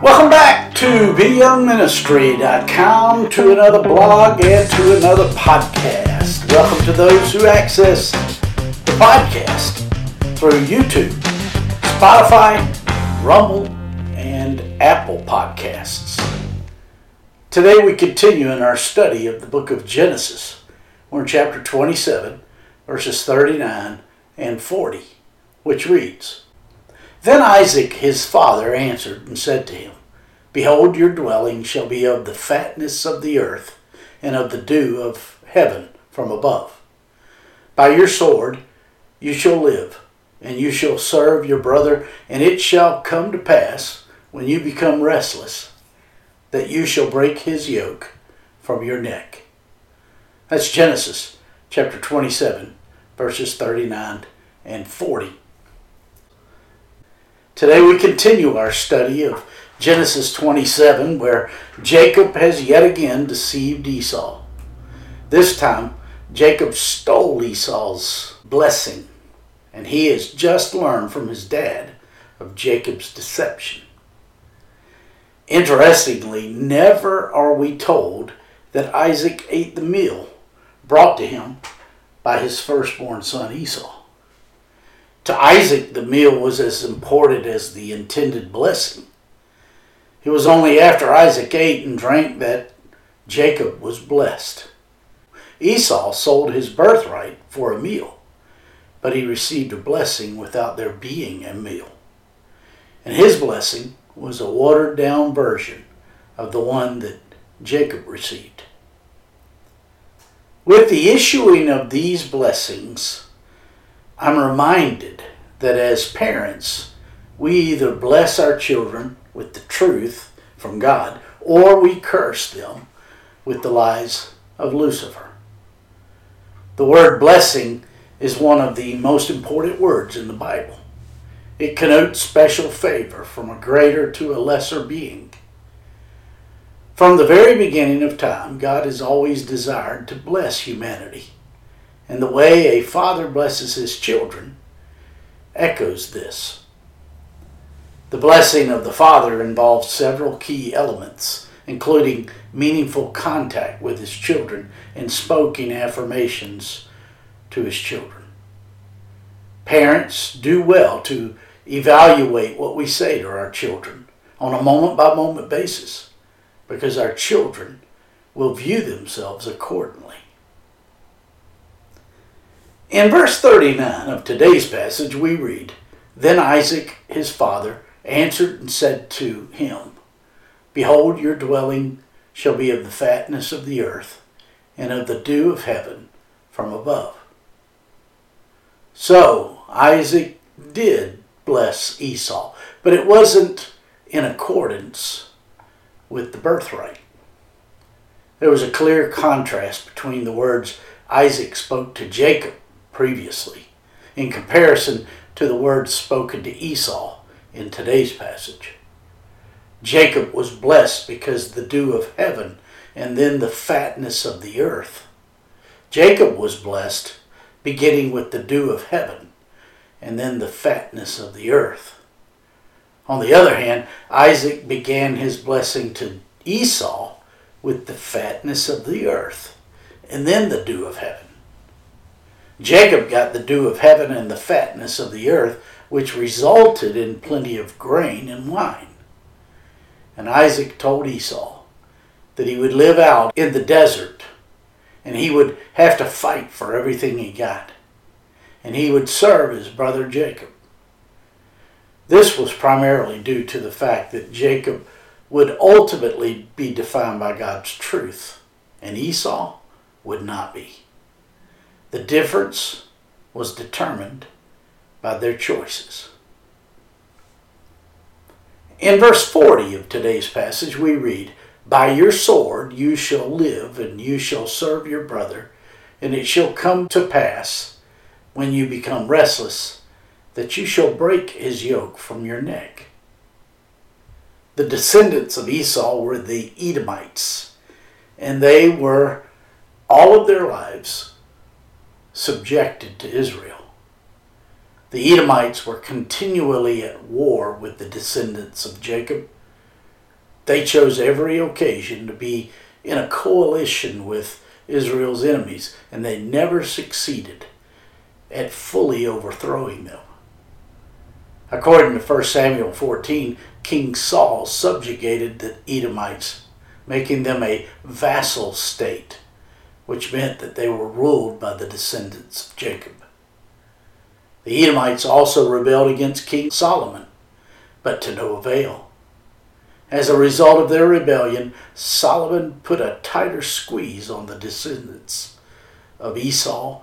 Welcome back to BYoungMinistry.com, to another blog and to another podcast. Welcome to those who access the podcast through YouTube, Spotify, Rumble, and Apple Podcasts. Today we continue in our study of the book of Genesis. We're in chapter 27, verses 39 and 40, which reads Then Isaac his father answered and said to him, Behold, your dwelling shall be of the fatness of the earth, and of the dew of heaven from above. By your sword you shall live, and you shall serve your brother, and it shall come to pass, when you become restless, that you shall break his yoke from your neck. That's Genesis chapter 27, verses 39 and 40. Today we continue our study of Genesis 27, where Jacob has yet again deceived Esau. This time, Jacob stole Esau's blessing, and he has just learned from his dad of Jacob's deception. Interestingly, never are we told that Isaac ate the meal brought to him by his firstborn son Esau. To Isaac, the meal was as important as the intended blessing. It was only after Isaac ate and drank that Jacob was blessed. Esau sold his birthright for a meal, but he received a blessing without there being a meal. And his blessing was a watered down version of the one that Jacob received. With the issuing of these blessings, I'm reminded that as parents, we either bless our children with the truth from God or we curse them with the lies of Lucifer. The word blessing is one of the most important words in the Bible. It connotes special favor from a greater to a lesser being. From the very beginning of time, God has always desired to bless humanity. And the way a father blesses his children echoes this. The blessing of the father involves several key elements, including meaningful contact with his children and spoken affirmations to his children. Parents do well to evaluate what we say to our children on a moment by moment basis because our children will view themselves accordingly. In verse 39 of today's passage, we read Then Isaac, his father, answered and said to him, Behold, your dwelling shall be of the fatness of the earth, and of the dew of heaven from above. So Isaac did bless Esau, but it wasn't in accordance with the birthright. There was a clear contrast between the words Isaac spoke to Jacob previously in comparison to the words spoken to Esau in today's passage. Jacob was blessed because the dew of heaven and then the fatness of the earth. Jacob was blessed beginning with the dew of heaven and then the fatness of the earth. On the other hand, Isaac began his blessing to Esau with the fatness of the earth and then the dew of heaven. Jacob got the dew of heaven and the fatness of the earth, which resulted in plenty of grain and wine. And Isaac told Esau that he would live out in the desert and he would have to fight for everything he got. And he would serve his brother Jacob. This was primarily due to the fact that Jacob would ultimately be defined by God's truth, and Esau would not be. The difference was determined by their choices. In verse 40 of today's passage, we read, By your sword you shall live, and you shall serve your brother, and it shall come to pass, when you become restless, that you shall break his yoke from your neck. The descendants of Esau were the Edomites, and they were all of their lives subjected to Israel. The Edomites were continually at war with the descendants of Jacob, They chose every occasion to be in a coalition with Israel's enemies, and they never succeeded at fully overthrowing them. According to 1 Samuel 14, King Saul subjugated the Edomites, making them a vassal state, which meant that they were ruled by the descendants of Jacob. The Edomites also rebelled against King Solomon, but to no avail. As a result of their rebellion, Solomon put a tighter squeeze on the descendants of Esau,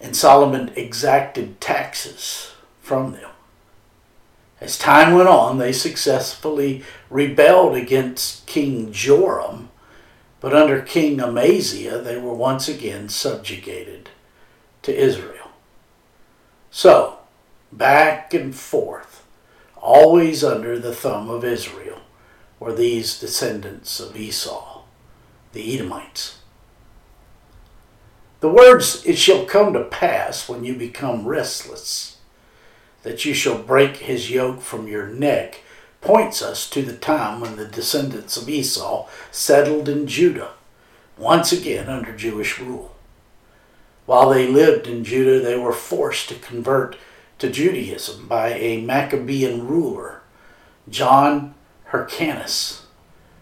and Solomon exacted taxes from them. As time went on, they successfully rebelled against King Joram, but under King Amaziah, they were once again subjugated to Israel. So, back and forth, always under the thumb of Israel, were these descendants of Esau, the Edomites. The words, it shall come to pass when you become restless that you shall break his yoke from your neck points us to the time when the descendants of Esau settled in Judah, once again under Jewish rule. While they lived in Judah, they were forced to convert to Judaism by a Maccabean ruler, John Hyrcanus,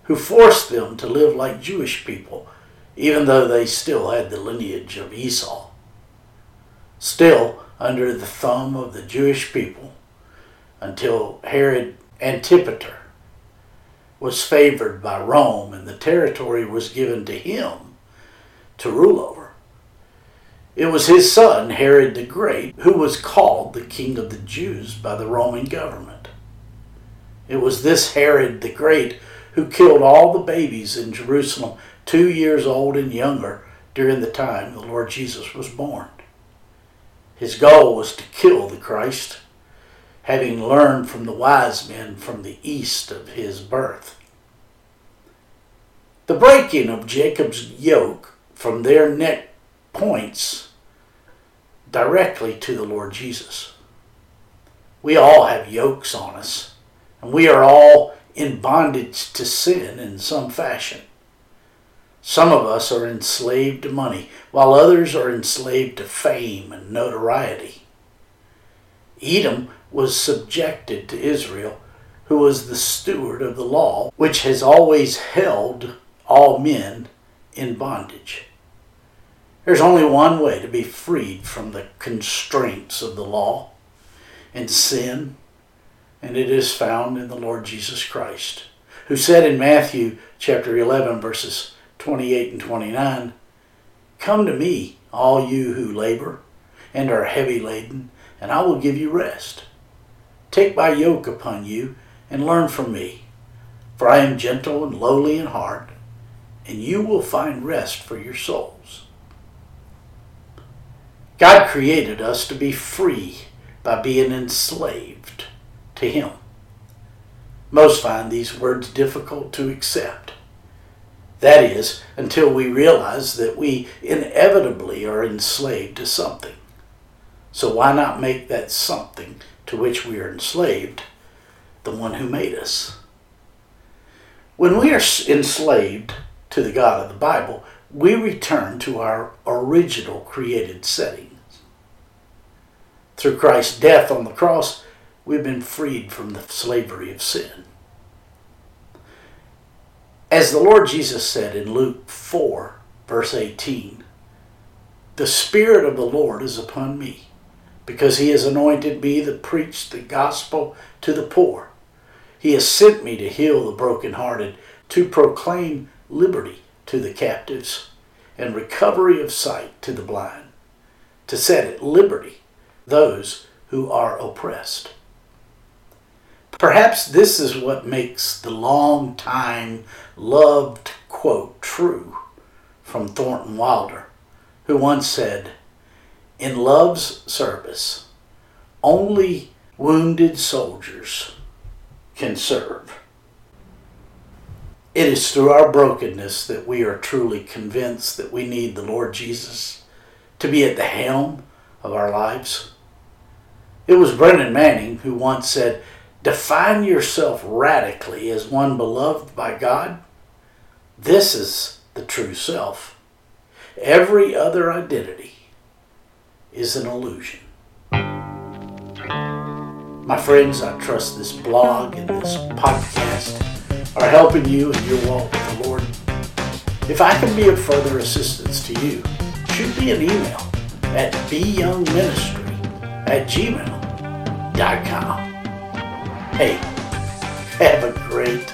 who forced them to live like Jewish people, even though they still had the lineage of Esau. Still, under the thumb of the Jewish people until Herod Antipater was favored by Rome and the territory was given to him to rule over. It was his son, Herod the Great, who was called the King of the Jews by the Roman government. It was this Herod the Great who killed all the babies in Jerusalem two years old and younger during the time the Lord Jesus was born. His goal was to kill the Christ, having learned from the wise men from the east of his birth. The breaking of Jacob's yoke from their neck points directly to the Lord Jesus. We all have yokes on us, and we are all in bondage to sin in some fashion. Some of us are enslaved to money, while others are enslaved to fame and notoriety. Edom was subjected to Israel, who was the steward of the law, which has always held all men in bondage. There's only one way to be freed from the constraints of the law and sin, and it is found in the Lord Jesus Christ, who said in Matthew chapter 11, verses 28 and 29 Come to me, all you who labor and are heavy laden, and I will give you rest. Take my yoke upon you and learn from me, for I am gentle and lowly in heart, and you will find rest for your souls. God created us to be free by being enslaved to Him. Most find these words difficult to accept. That is, until we realize that we inevitably are enslaved to something. So why not make that something to which we are enslaved the one who made us? When we are enslaved to the God of the Bible, we return to our original created settings. Through Christ's death on the cross, we've been freed from the slavery of sin. As the Lord Jesus said in Luke 4, verse 18, The Spirit of the Lord is upon me, because he has anointed me to preach the gospel to the poor. He has sent me to heal the brokenhearted, to proclaim liberty to the captives, and recovery of sight to the blind, to set at liberty those who are oppressed Perhaps this is what makes the long time loved quote true from Thornton Wilder, who once said, In love's service, only wounded soldiers can serve. It is through our brokenness that we are truly convinced that we need the Lord Jesus to be at the helm of our lives. It was Brennan Manning who once said, define yourself radically as one beloved by God, this is the true self. Every other identity is an illusion. My friends, I trust this blog and this podcast are helping you in your walk with the Lord. If I can be of further assistance to you, shoot me an email at byoungministry at gmail.com. Hey, have a great